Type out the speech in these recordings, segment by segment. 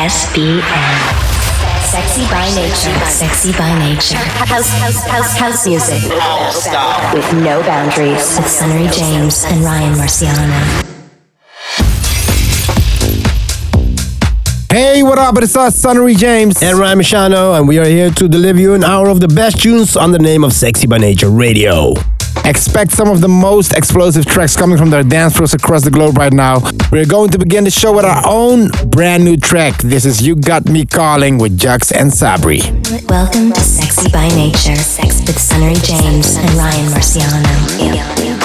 SBN. Sexy by nature. Sexy by nature. House, house, house, house music. With no boundaries. With Sunnery James and Ryan Marciano. Hey, what up? It's us, Sunnery James. And Ryan Marciano, and we are here to deliver you an hour of the best tunes on the name of Sexy by Nature Radio. Expect some of the most explosive tracks coming from their dance floors across the globe right now. We're going to begin the show with our own brand new track. This is You Got Me Calling with Jux and Sabri. Welcome to Sexy by Nature, Sex with Sunnery James and Ryan Marciano.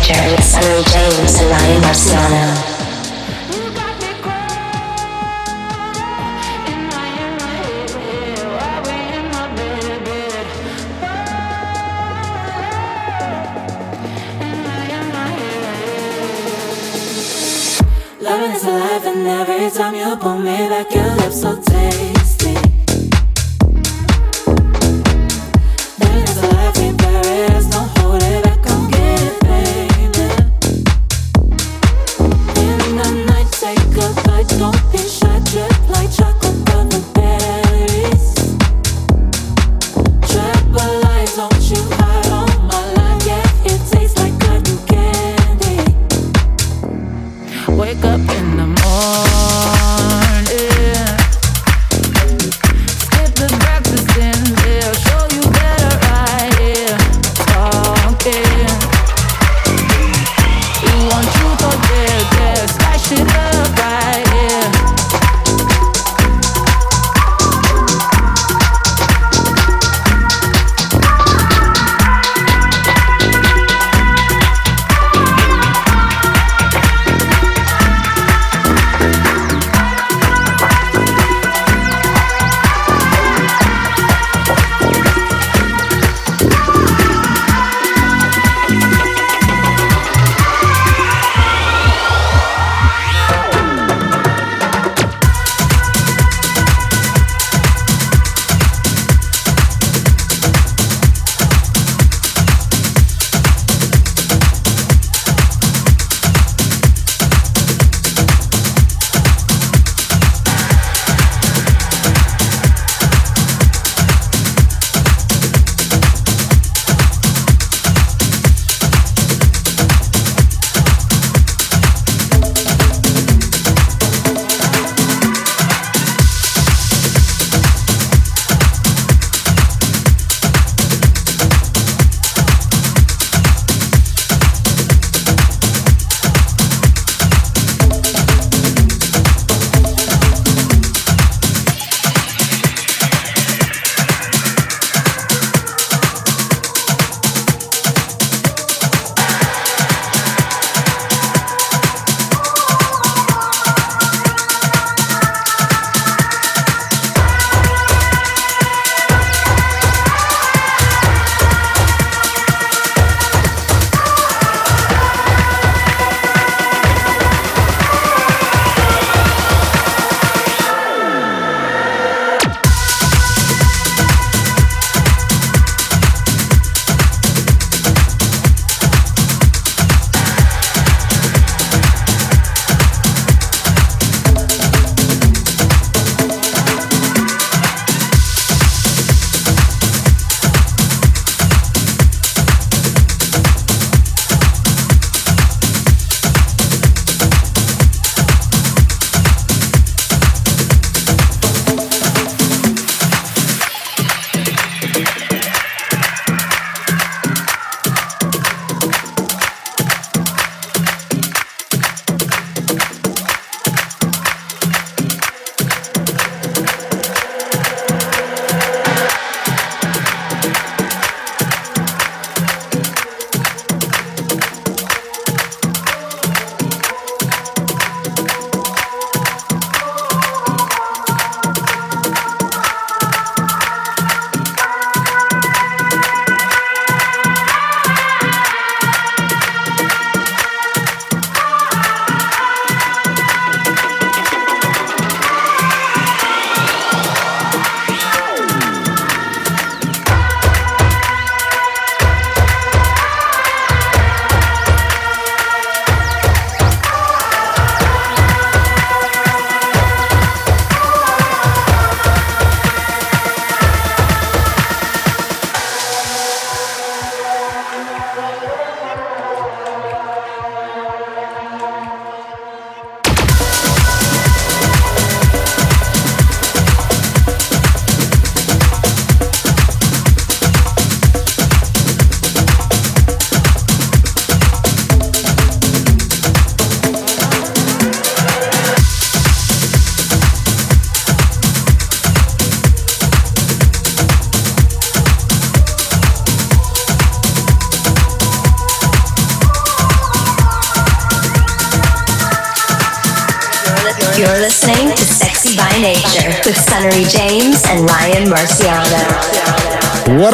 Roger, Sammy James,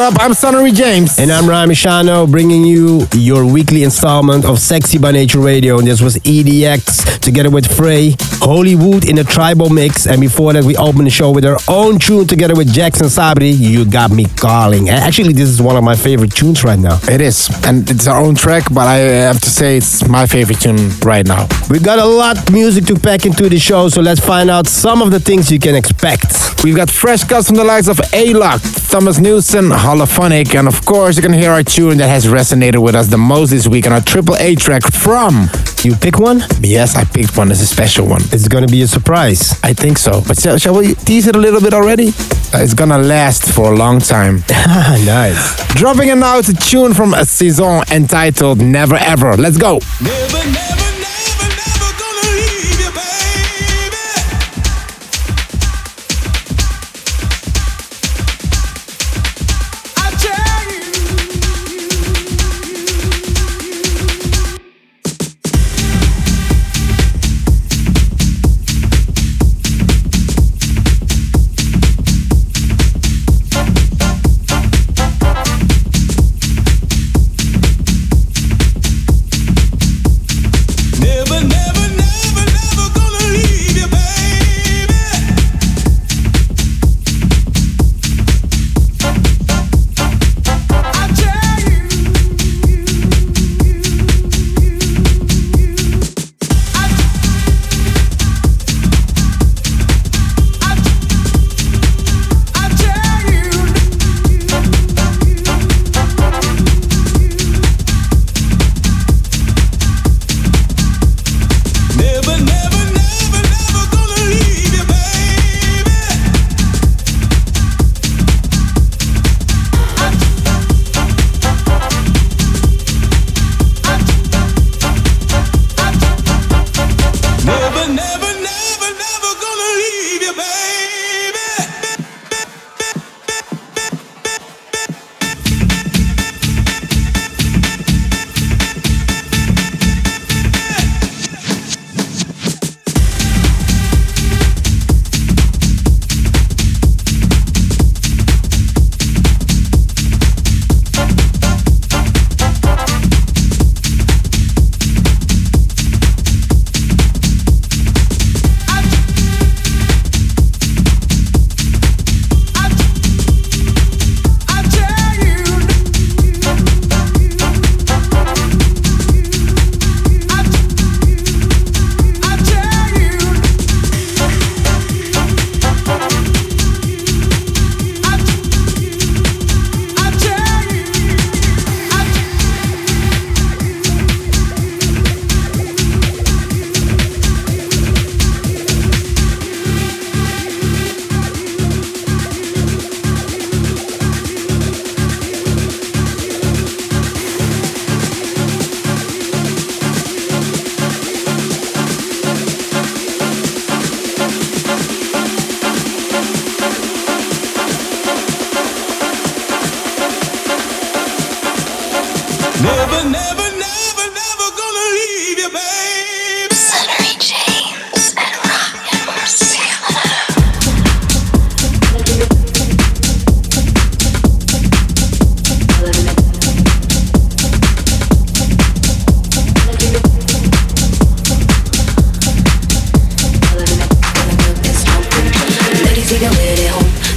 up? I'm Sunnery James. And I'm Ryan Marciano, bringing you your weekly installment of Sexy by Nature Radio. And this was EDX together with Frey, Hollywood in a tribal mix. And before that, we opened the show with our own tune together with Jackson Sabri. You got me calling. Actually, this is one of my favorite tunes right now. It is. And it's our own track, but I have to say it's my favorite tune right now. We got a lot of music to pack into the show, so let's find out some of the things you can expect. We've got fresh cuts from the likes of Alok, Thomas Newson, Holophonic, and of course, you can hear our tune that has resonated with us the most this week on our Triple A track from. You pick one? Yes, I picked one. It's a special one. It's gonna be a surprise. I think so. But shall, shall we tease it a little bit already? Uh, it's gonna last for a long time. nice. Dropping in now, it's a tune from a season entitled Never Ever. Let's go. Never, never.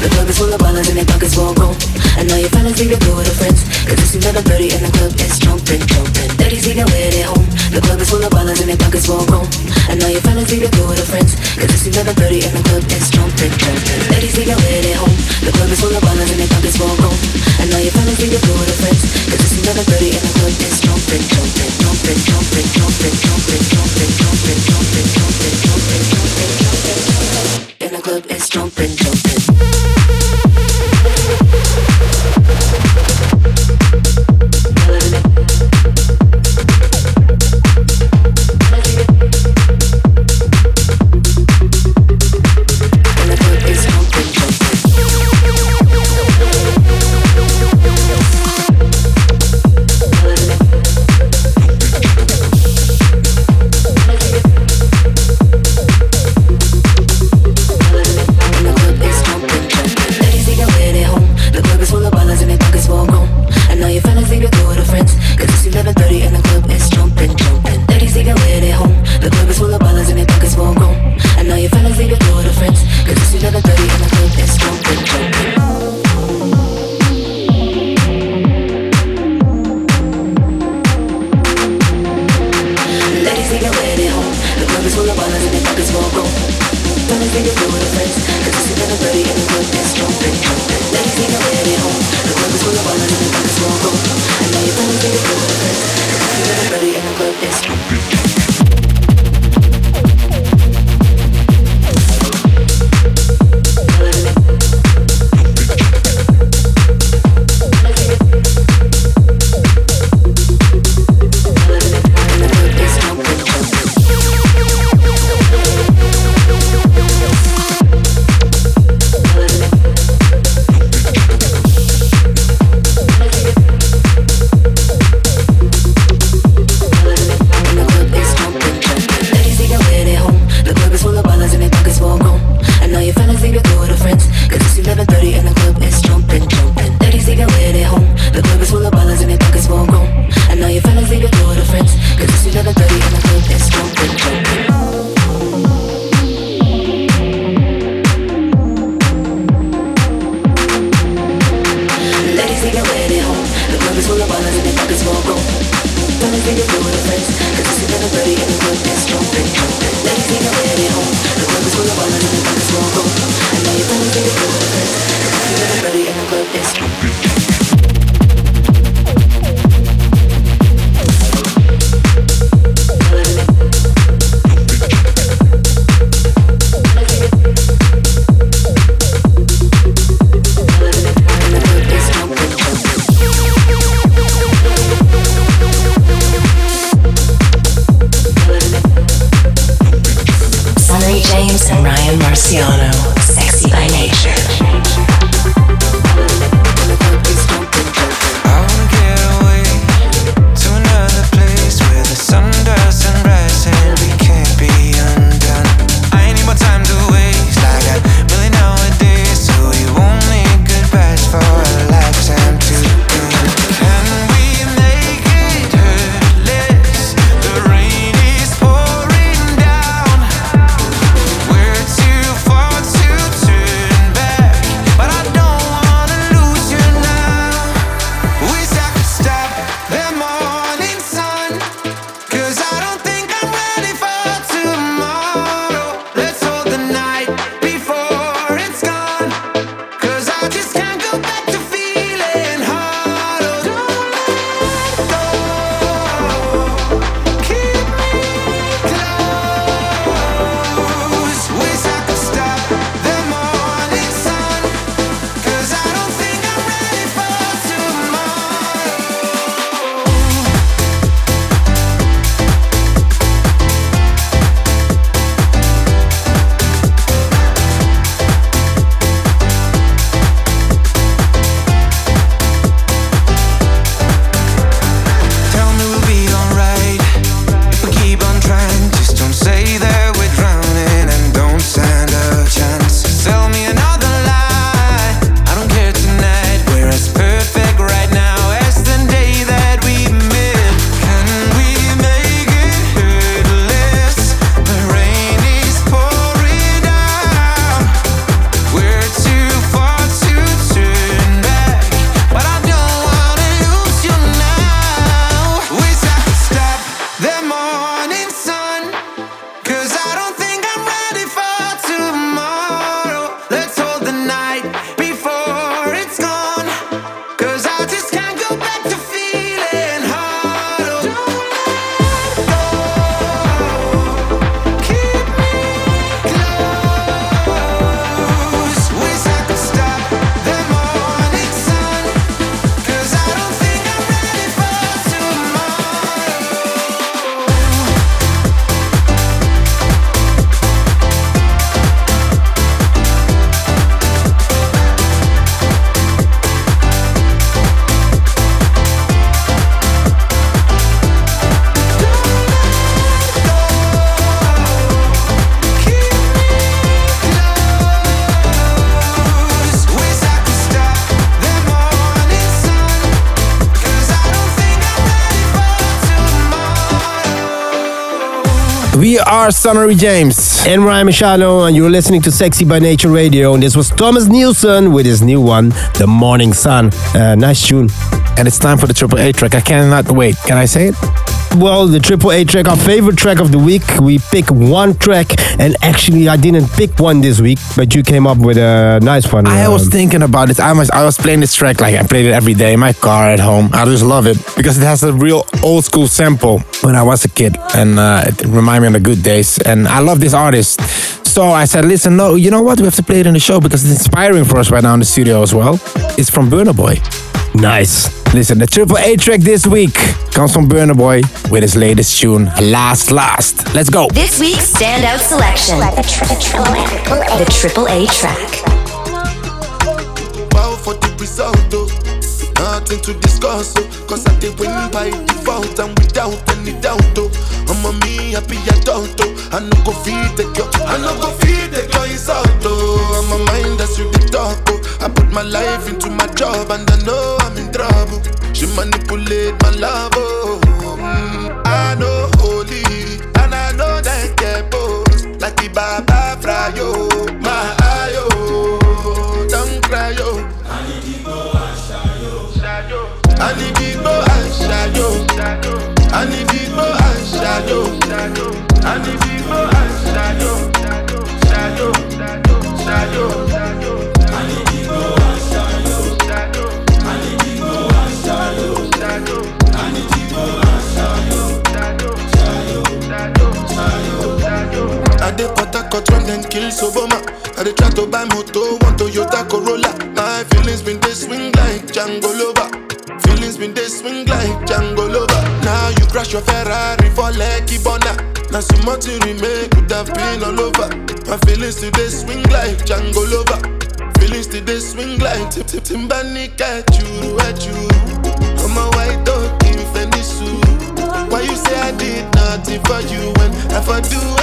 The club is full of ballers and their pockets won't chrome. I know your fellas leave your boo with their friends. Cause it's another birdie and the club is jumping, jumping. Daddy's even with it home. The club is full of ballers and their pockets won't chrome. I know your fellas leave your with friends. Cause it's another birdie and the club is jumping, jumping. Daddy's even with their home. The club is full of ballers and their pockets full of chrome. I know your fellas leave your with friends. Cause it's another birdie and the club is jumping, jumping, jumping, jumping, jumping, jumping, jumping. Are Sunnery James. And Ryan Marciano, and you're listening to Sexy by Nature Radio. And this was Thomas Newson with his new one, The Morning Sun. Uh, nice tune. And it's time for the Triple A track. I cannot wait. Can I say it? Well, the Triple A track, our favorite track of the week. We pick one track, and actually, I didn't pick one this week, but you came up with a nice one. I was um, thinking about this. I was I was playing this track like I played it every day in my car at home. I just love it because it has a real old school sample when I was a kid, and uh, it reminded me of the good days. And I love this artist. So I said, listen, no, you know what? We have to play it in the show because it's inspiring for us right now in the studio as well. It's from Burna Boy. Nice. Listen, the Triple A track this week comes from Burna Boy with his latest tune, Last Last. Let's go. This week's standout selection the, Triple A track. Wow for the result, Nothing to discuss, oh, cause I did win by default and without any doubt, oh. I'm a me happy adult, oh. I no go feed the girl, I no go feed the girl, it's out, oh. I'm a mind that's you the talk, oh. I put my life into my job and I know I'm in trouble. She manipulate my love, oh. Mm, I know holy like tip tip timbani kẹjuru ẹjuru ọmọ wa ito kì í fẹ́ ní sùúrù. Why you say I did nothing for you when I do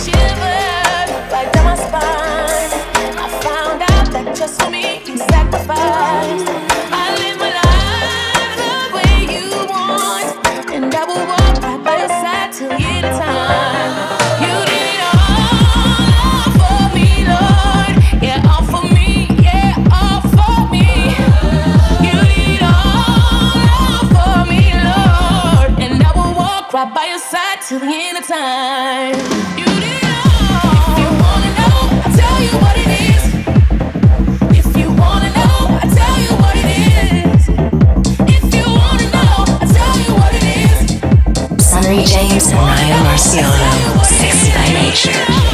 shiver James and Ryan Marciano. Sexy by nature.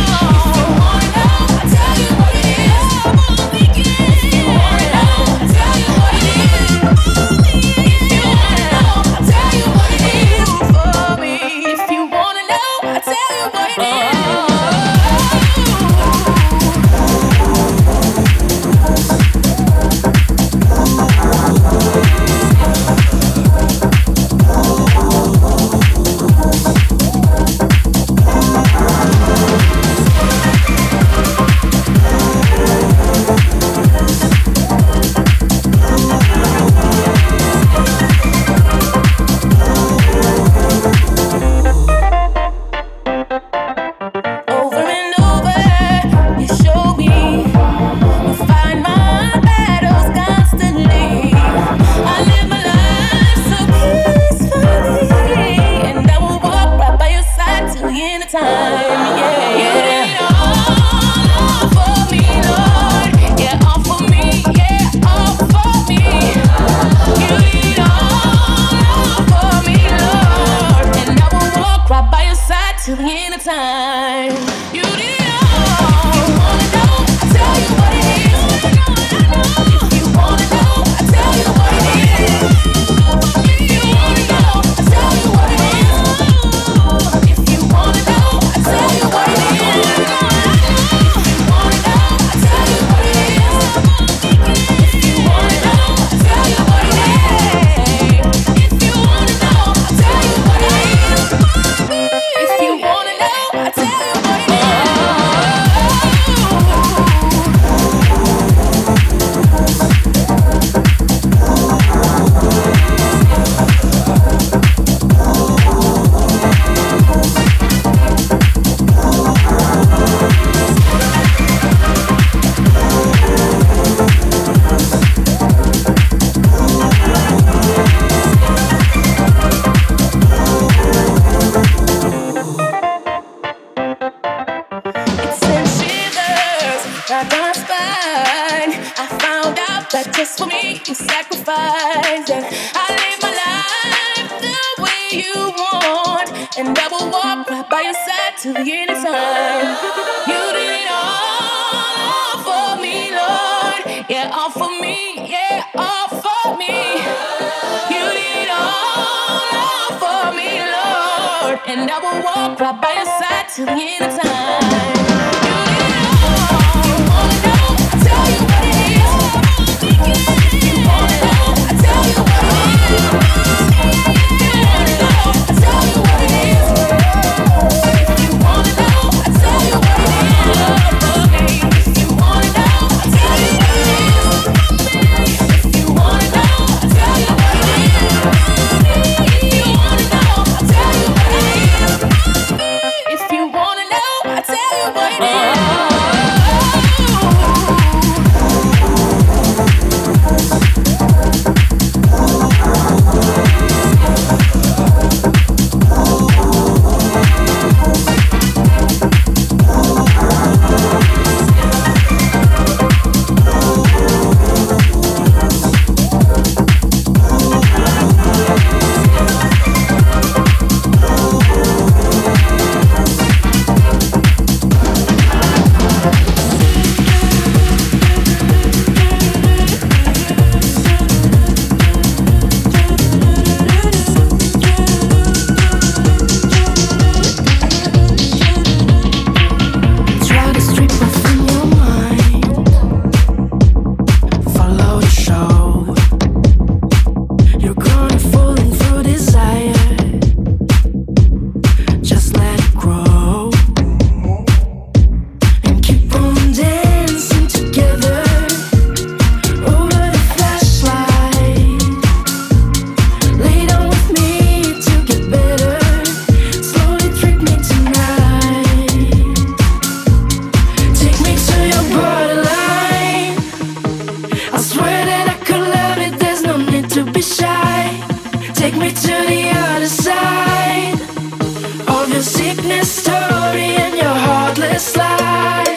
在。to the other side of your sickness story and your heartless life.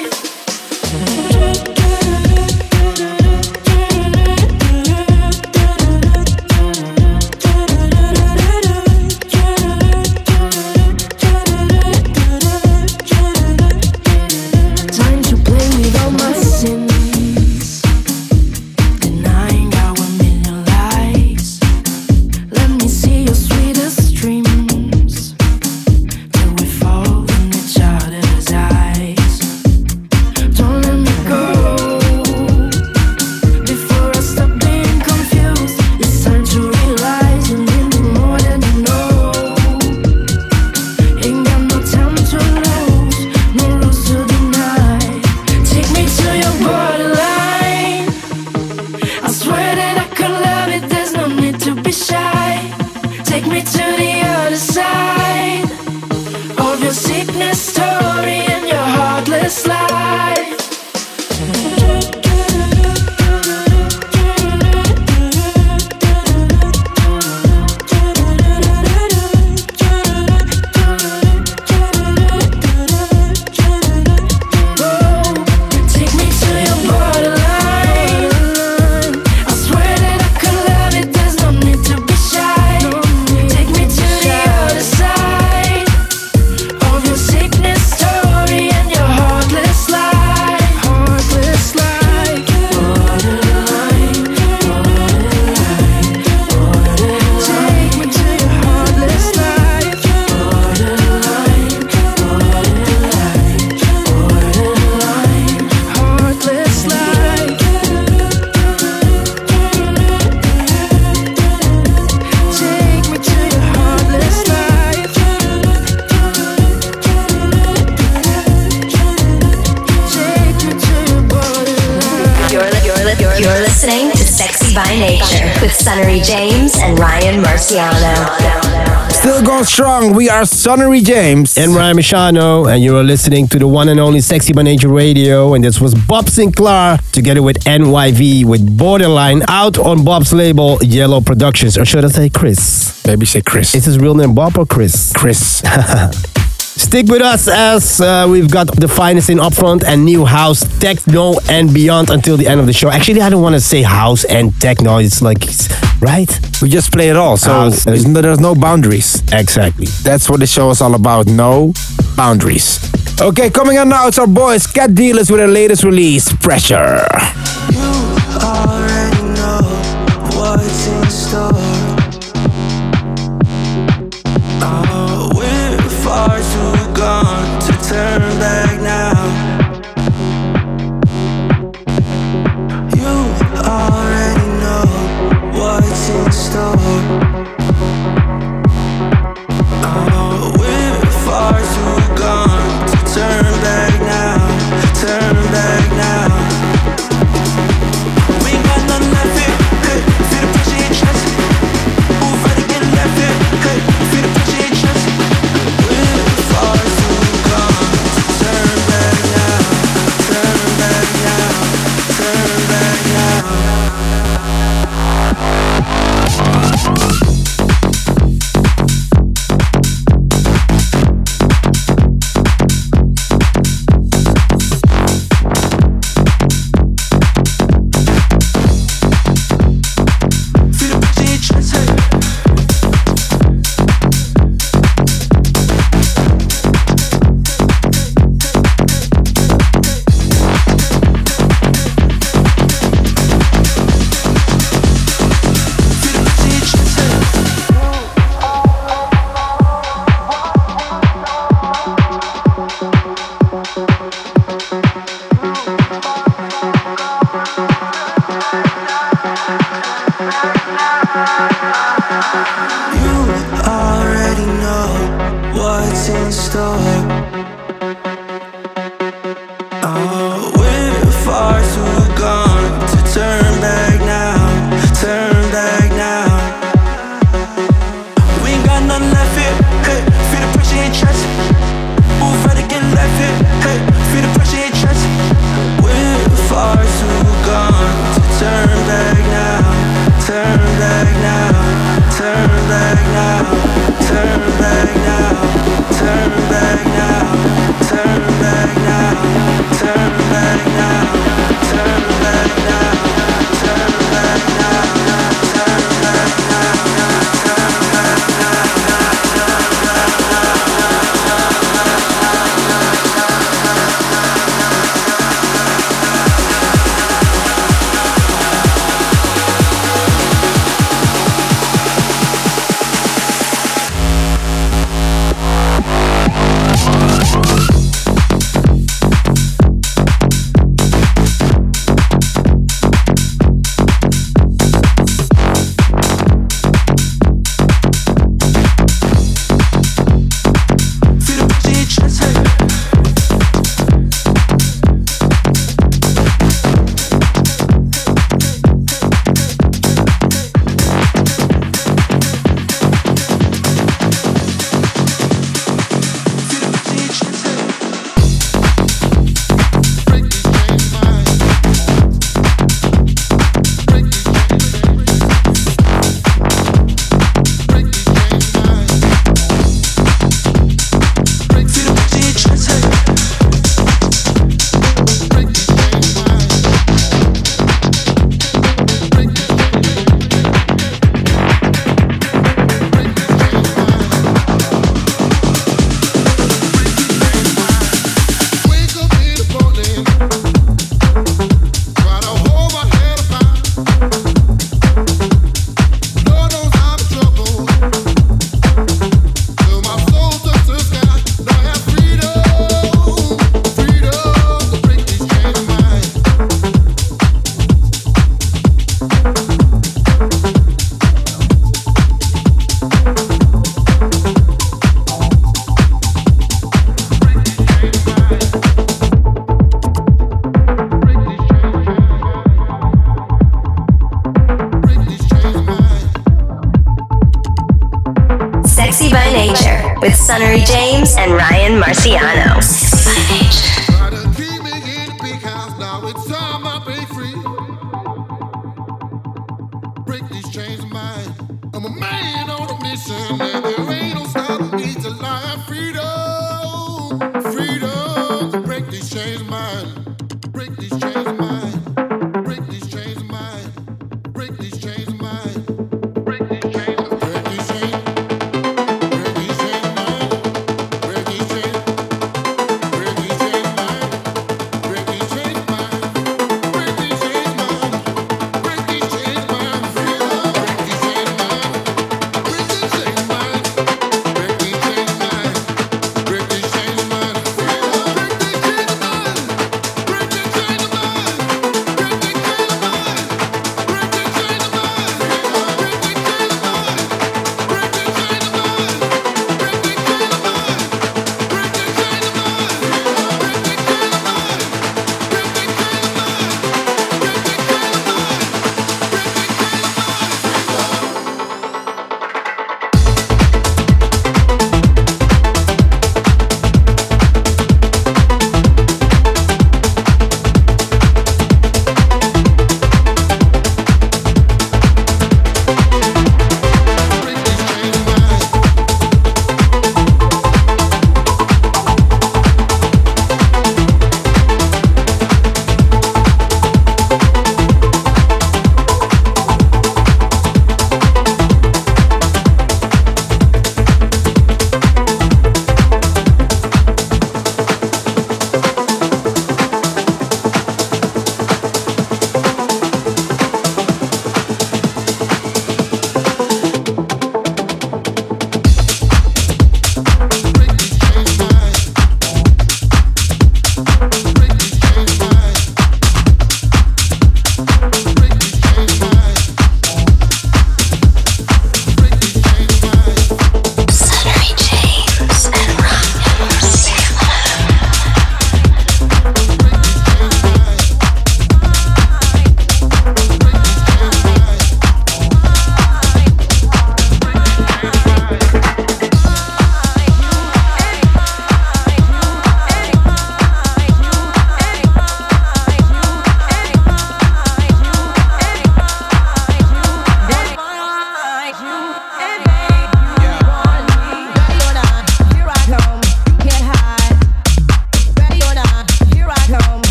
Sunnery James and Ryan Marciano. Still going strong. We are Sunnery James and Ryan Marciano, and you are listening to the one and only Sexy by Nature Radio. And this was Bob Sinclar together with NYV with Borderline out on Bob's label Yellow Productions, or should I say Chris? Maybe say Chris. Is his real name Bob or Chris? Chris. Stick with us as uh, we've got the finest in upfront and new house, techno, and beyond until the end of the show. Actually, I don't want to say house and techno. It's like, it's, right? We just play it all, so house. there's no boundaries. Exactly. That's what the show is all about. No boundaries. Okay, coming on now, it's our boys, Cat Dealers, with their latest release, Pressure. mission, and the rain don't me freedom.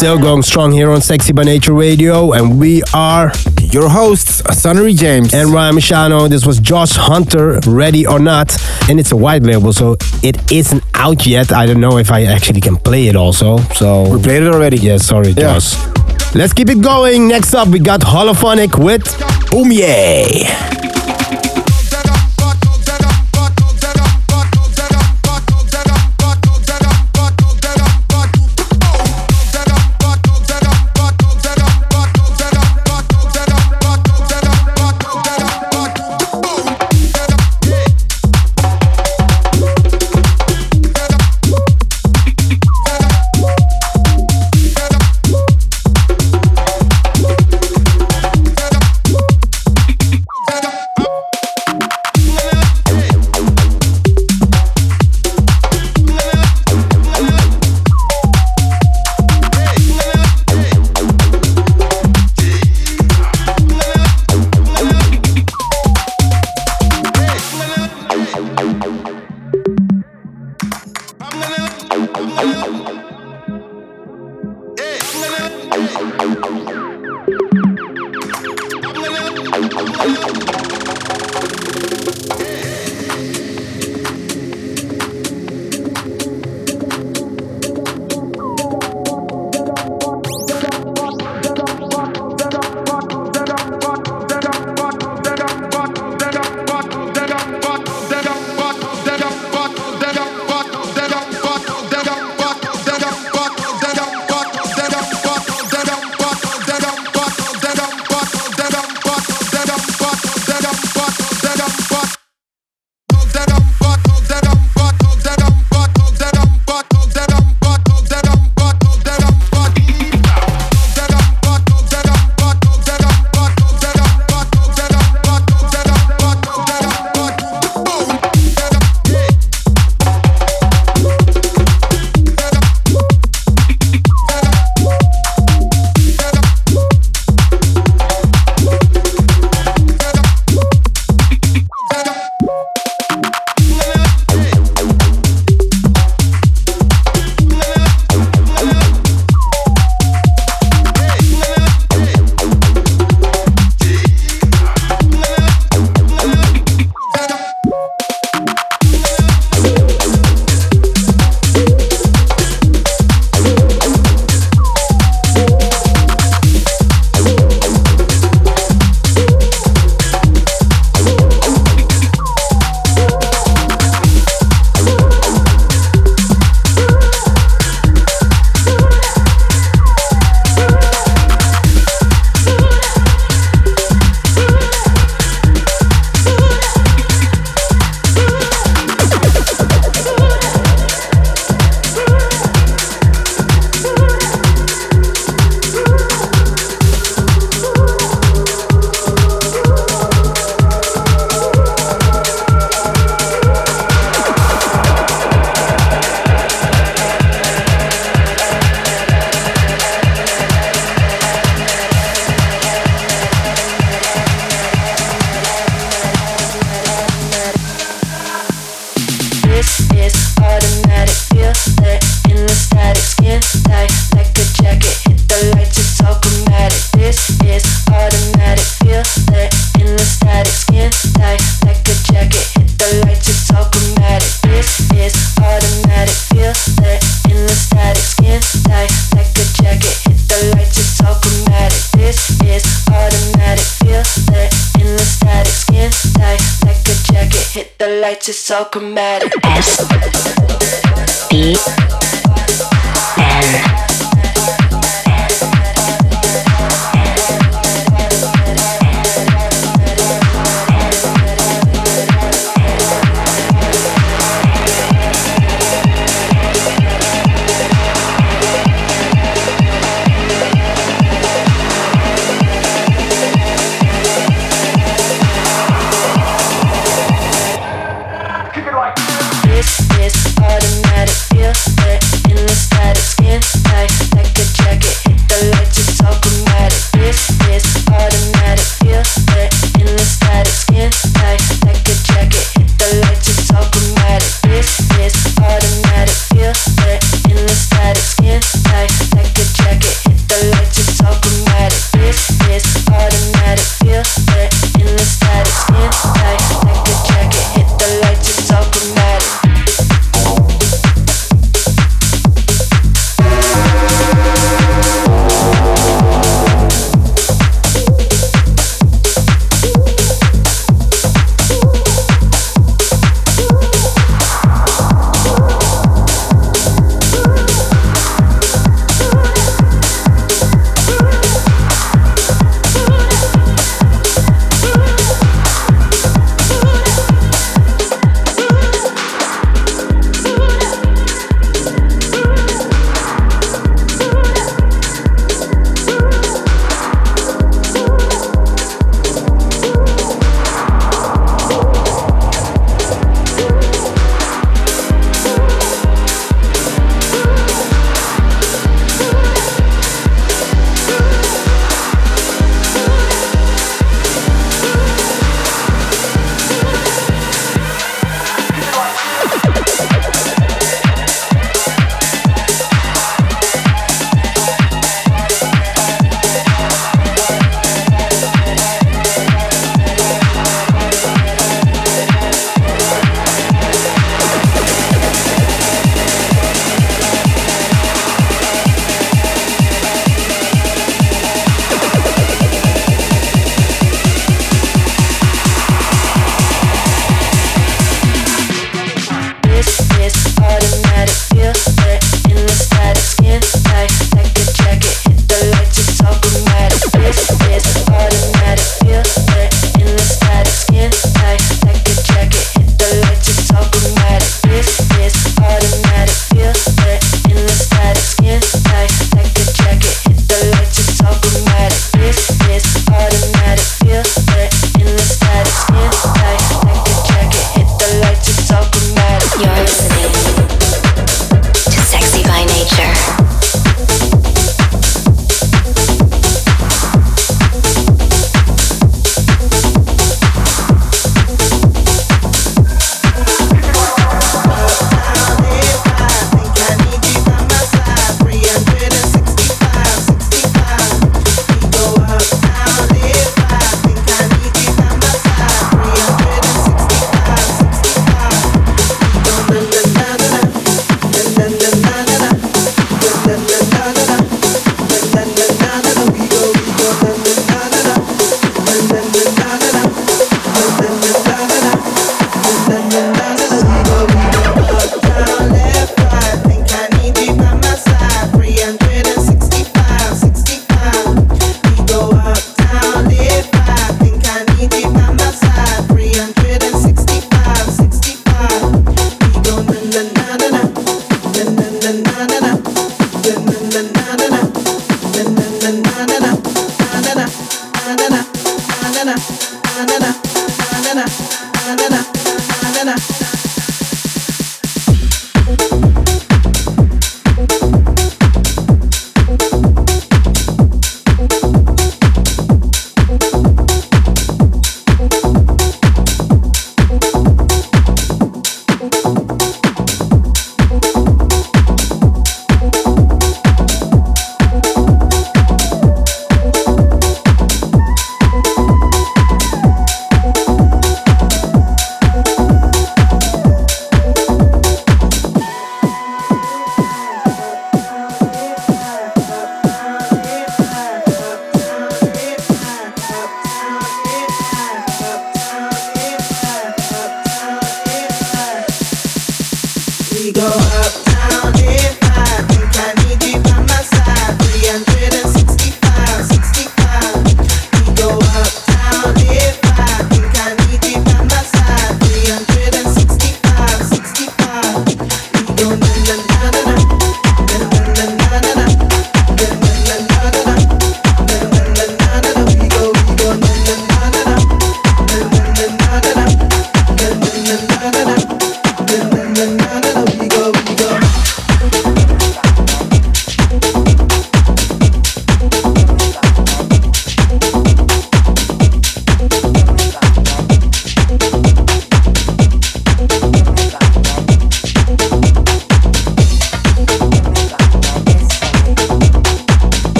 Still going strong here on Sexy by Nature Radio, and we are your hosts, Sunnery James and Ryan Marciano. This was Josh Hunter, Ready or Not, and it's a white label, so it isn't out yet. I don't know if I actually can play it also. So we played it already. Yeah, sorry, Yeah. Josh. Let's keep it going. Next up, we got Holophonic with Umye.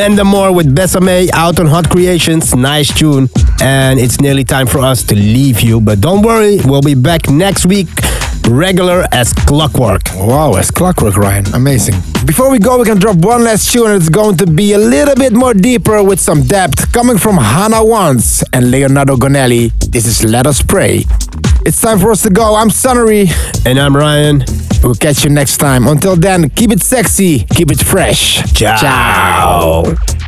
Mendamore with Besame out on Hot Creations. Nice tune. And it's nearly time for us to leave you. But don't worry, we'll be back next week, regular as clockwork. Wow, as clockwork, Ryan. Amazing. Before we go, we can drop one last tune. It's going to be a little bit more deeper with some depth coming from Hannah Wants and Leonardo Gonnelli. This is Let Us Pray. It's time for us to go. I'm Sunnery. And I'm Ryan. We'll catch you next time. Until then, keep it sexy, keep it fresh. Ciao. Ciao.